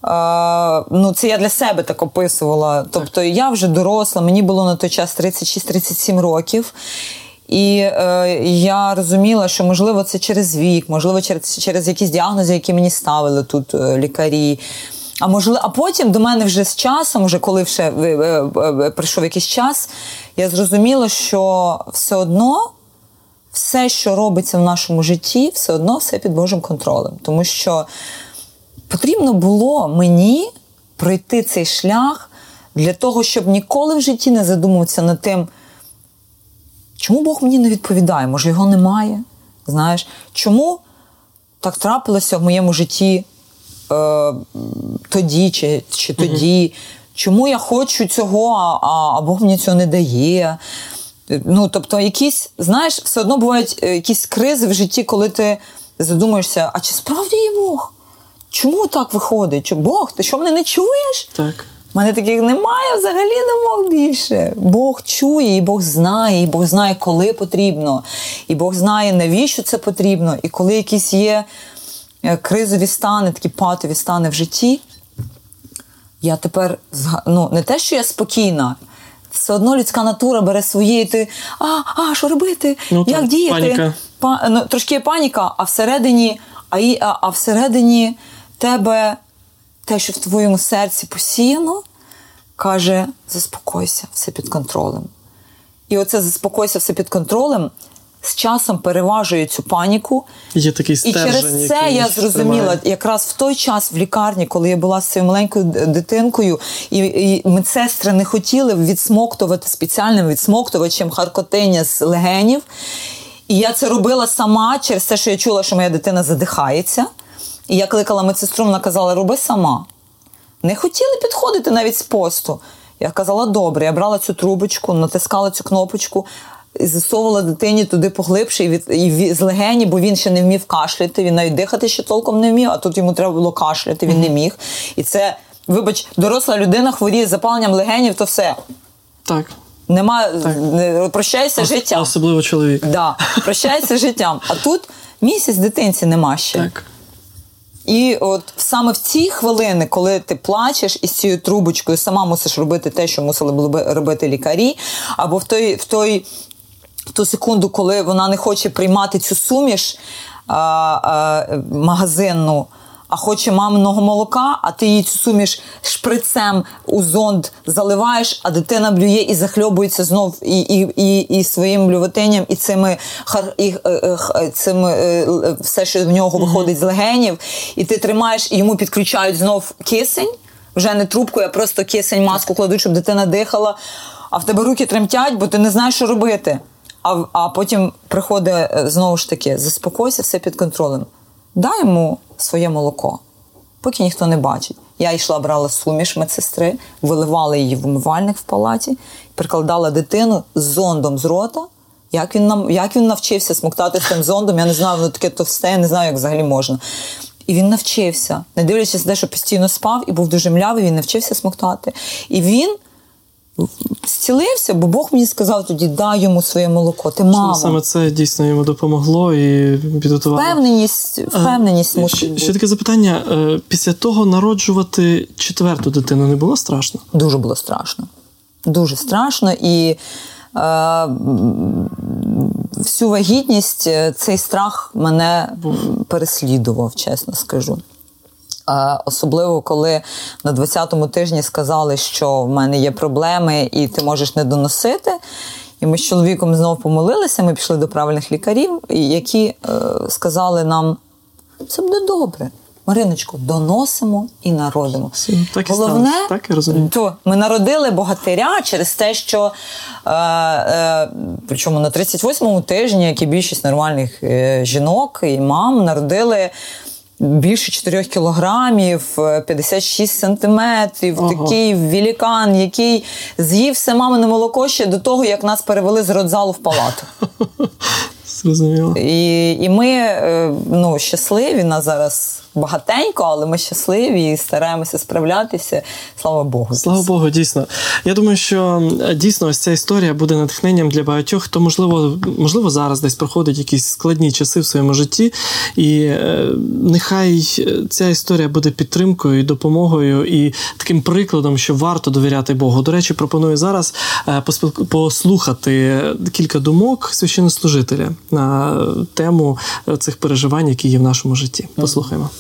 Е, ну, це я для себе так описувала. Тобто я вже доросла, мені було на той час 36-37 років. І е, я розуміла, що можливо це через вік, можливо, через, через якісь діагнози, які мені ставили тут е, лікарі. А можливо, а потім до мене вже з часом, вже коли вже е, е, е, прийшов якийсь час, я зрозуміла, що все одно все, що робиться в нашому житті, все одно все під Божим контролем. Тому що потрібно було мені пройти цей шлях для того, щоб ніколи в житті не задумуватися над тим, чому Бог мені не відповідає? Може, його немає? Знаєш, чому так трапилося в моєму житті е, тоді чи, чи тоді? Чому я хочу цього, а, а, а Бог мені цього не дає? Ну, тобто, якісь, знаєш, все одно бувають е, якісь кризи в житті, коли ти задумаєшся, а чи справді є Бог? Чому так виходить? Чи Бог, ти що мене не чуєш? Так. У мене таких немає, взагалі не мог більше. Бог чує, і Бог знає, і Бог знає, коли потрібно, і Бог знає, навіщо це потрібно. І коли якісь є кризові стани, такі патові стани в житті, я тепер ну, не те, що я спокійна. Все одно людська натура бере своє, і ти а, а що робити? Ну, Як так, діяти? паніка. Па, ну, трошки є паніка, а всередині, а, і, а, а всередині тебе те, що в твоєму серці посіяно, каже: заспокойся, все під контролем. І оце заспокойся, все під контролем. З часом переважує цю паніку. Є такий І через це я зрозуміла, тримає. якраз в той час в лікарні, коли я була з цією маленькою дитинкою, і, і медсестри не хотіли відсмоктувати спеціальним відсмоктувачем харкотиння з легенів. І я це робила сама через те, що я чула, що моя дитина задихається. І я кликала медсестру, вона казала, роби сама. Не хотіли підходити навіть з посту. Я казала, добре, я брала цю трубочку, натискала цю кнопочку, засовувала дитині туди поглибше і, від, і з легені, бо він ще не вмів кашляти, він навіть дихати ще толком не вмів, а тут йому треба було кашляти, він не міг. І це, вибач, доросла людина хворіє з запаленням легенів, то все. Так. Нема, Так. прощайся Ос- життям. Особливо чоловік. Да, прощайся життям. А тут місяць дитинці нема ще. Так. І от саме в ці хвилини, коли ти плачеш із цією трубочкою, сама мусиш робити те, що мусили би робити лікарі, або в той, в той ту секунду, коли вона не хоче приймати цю суміш а, а, магазинну, а хоче маминого молока, а ти їй цю суміш шприцем у зонд заливаєш, а дитина блює і захльобується знов і, і, і, і своїм блювотинням, і цими і, е, е, е, е, все, що в нього виходить з легенів, і ти тримаєш, і йому підключають знов кисень. Вже не трубкою, а просто кисень, маску кладуть, щоб дитина дихала. А в тебе руки тремтять, бо ти не знаєш, що робити. А, а потім приходить е, знову ж таки: заспокойся, все під контролем. Дай йому своє молоко, поки ніхто не бачить. Я йшла, брала суміш медсестри, виливала її в умивальник в палаті, прикладала дитину з зондом з рота. Як він нам як він навчився смоктати з тим зондом, я не знаю, воно таке товсте, я не знаю, як взагалі можна. І він навчився, не дивлячись на те, що постійно спав і був дуже млявий, він навчився смоктати. І він зцілився, бо Бог мені сказав тоді: дай йому своє молоко. Ти мама. Саме це дійсно йому допомогло і підготувало. Впевненість, впевненість мусить Ще, ще таке запитання: Е, після того народжувати четверту дитину не було страшно? Дуже було страшно. Дуже страшно. І е, всю вагітність е, цей страх мене переслідував, чесно скажу. Особливо, коли на 20-му тижні сказали, що в мене є проблеми і ти можеш не доносити. І ми з чоловіком знову помолилися, ми пішли до правильних лікарів, які е, сказали нам: все буде добре. Мариночко, доносимо і народимо. Так і Головне, сталося, так я розумію. то ми народили богатиря через те, що е, е, причому на 38-му тижні, як і більшість нормальних е, жінок і мам, народили. Більше 4 кілограмів, е, 56 сантиметрів, ага. такий вілікан, який з'їв все мамине молоко ще до того, як нас перевели з родзалу в палату. Зрозуміло. І і ми е, ну, щасливі нас зараз багатенько, але ми щасливі і стараємося справлятися. Слава Богу. Слава Богу, дійсно. Я думаю, що дійсно ось ця історія буде натхненням для багатьох, хто можливо, можливо, зараз десь проходить якісь складні часи в своєму житті, і е, нехай ця історія буде підтримкою і допомогою, і таким прикладом, що варто довіряти Богу. До речі, пропоную зараз е, послухати кілька думок священнослужителя на тему цих переживань, які є в нашому житті. Послухаймо.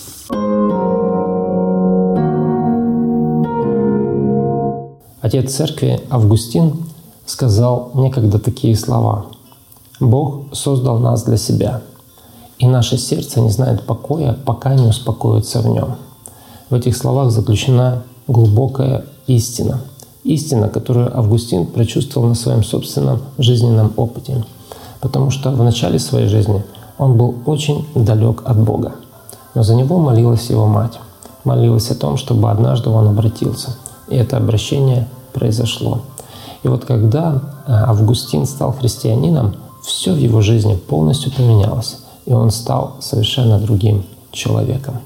Отец церкви Августин сказал некогда такие слова. «Бог создал нас для себя, и наше сердце не знает покоя, пока не успокоится в нем». В этих словах заключена глубокая истина. Истина, которую Августин прочувствовал на своем собственном жизненном опыте. Потому что в начале своей жизни он был очень далек от Бога. Но за него молилась его мать. Молилась о том, чтобы однажды он обратился. И это обращение произошло. И вот когда э, Августин стал христианином, все в его жизни полностью поменялось, и он стал совершенно другим человеком.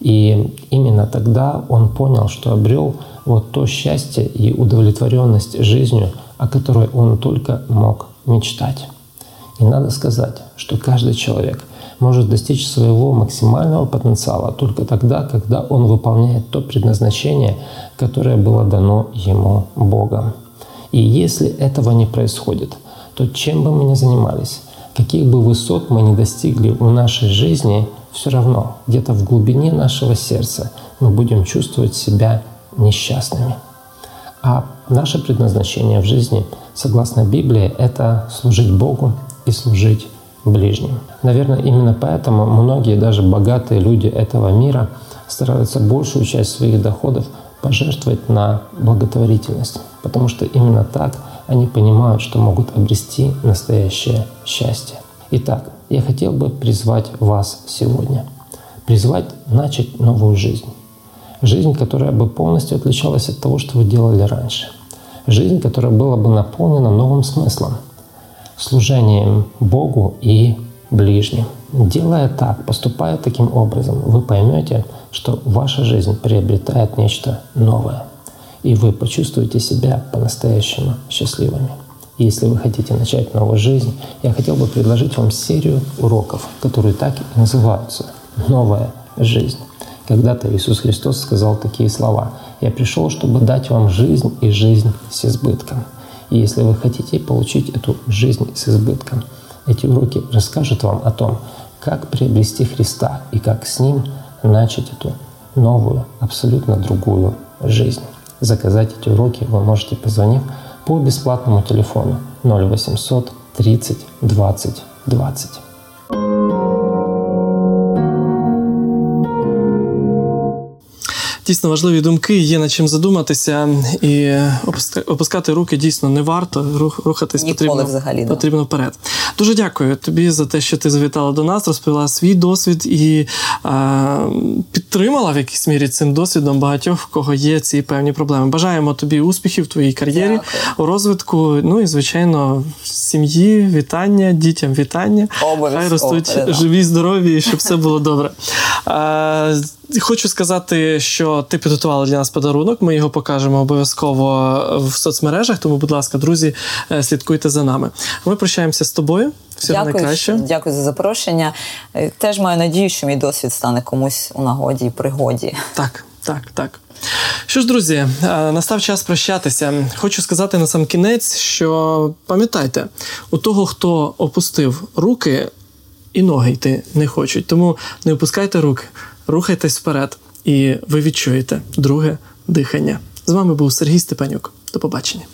И именно тогда он понял, что обрел вот то счастье и удовлетворенность жизнью, о которой он только мог мечтать. И надо сказать, что каждый человек может достичь своего максимального потенциала только тогда, когда он выполняет то предназначение, которое было дано ему Богом. И если этого не происходит, то чем бы мы ни занимались, каких бы высот мы ни достигли в нашей жизни, все равно где-то в глубине нашего сердца мы будем чувствовать себя несчастными. А наше предназначение в жизни, согласно Библии, это служить Богу и служить ближним. Наверное, именно поэтому многие, даже богатые люди этого мира, стараются большую часть своих доходов пожертвовать на благотворительность, потому что именно так они понимают, что могут обрести настоящее счастье. Итак, я хотел бы призвать вас сегодня, призвать начать новую жизнь. Жизнь, которая бы полностью отличалась от того, что вы делали раньше. Жизнь, которая была бы наполнена новым смыслом – служением Богу и ближним. Делая так, поступая таким образом, вы поймете, что ваша жизнь приобретает нечто новое, и вы почувствуете себя по-настоящему счастливыми. И если вы хотите начать новую жизнь, я хотел бы предложить вам серию уроков, которые так и называются «Новая жизнь». Когда-то Иисус Христос сказал такие слова «Я пришел, чтобы дать вам жизнь и жизнь с избытком». И если вы хотите получить эту жизнь с избытком, эти уроки расскажут вам о том, как приобрести Христа и как с Ним начать эту новую, абсолютно другую жизнь. Заказать эти уроки вы можете, позвонив по бесплатному телефону 0800 30 20 20. Дійсно важливі думки, є над чим задуматися, і опускати руки дійсно не варто. Рухатись Ніколи потрібно взагалі, потрібно вперед. Дуже дякую тобі за те, що ти завітала до нас, розповіла свій досвід і а, підтримала в якійсь мірі цим досвідом багатьох, в кого є ці певні проблеми. Бажаємо тобі успіхів в твоїй кар'єрі, Дякую. у розвитку. Ну і звичайно, сім'ї, вітання, дітям вітання. Обов'язково, Хай ростуть передам. живі, здорові, і щоб все було добре. А, Хочу сказати, що ти підготувала для нас подарунок. Ми його покажемо обов'язково в соцмережах. Тому, будь ласка, друзі, е, слідкуйте за нами. Ми прощаємося з тобою. Всього Дякую, найкраще. дякую за запрошення. Е, Теж маю надію, що мій досвід стане комусь у нагоді і пригоді. Так, так, так. Що ж, друзі, е, настав час прощатися. Хочу сказати на сам кінець, що пам'ятайте, у того, хто опустив руки, і ноги йти не хочуть. Тому не опускайте руки, рухайтесь вперед, і ви відчуєте друге дихання. З вами був Сергій Степанюк. До побачення.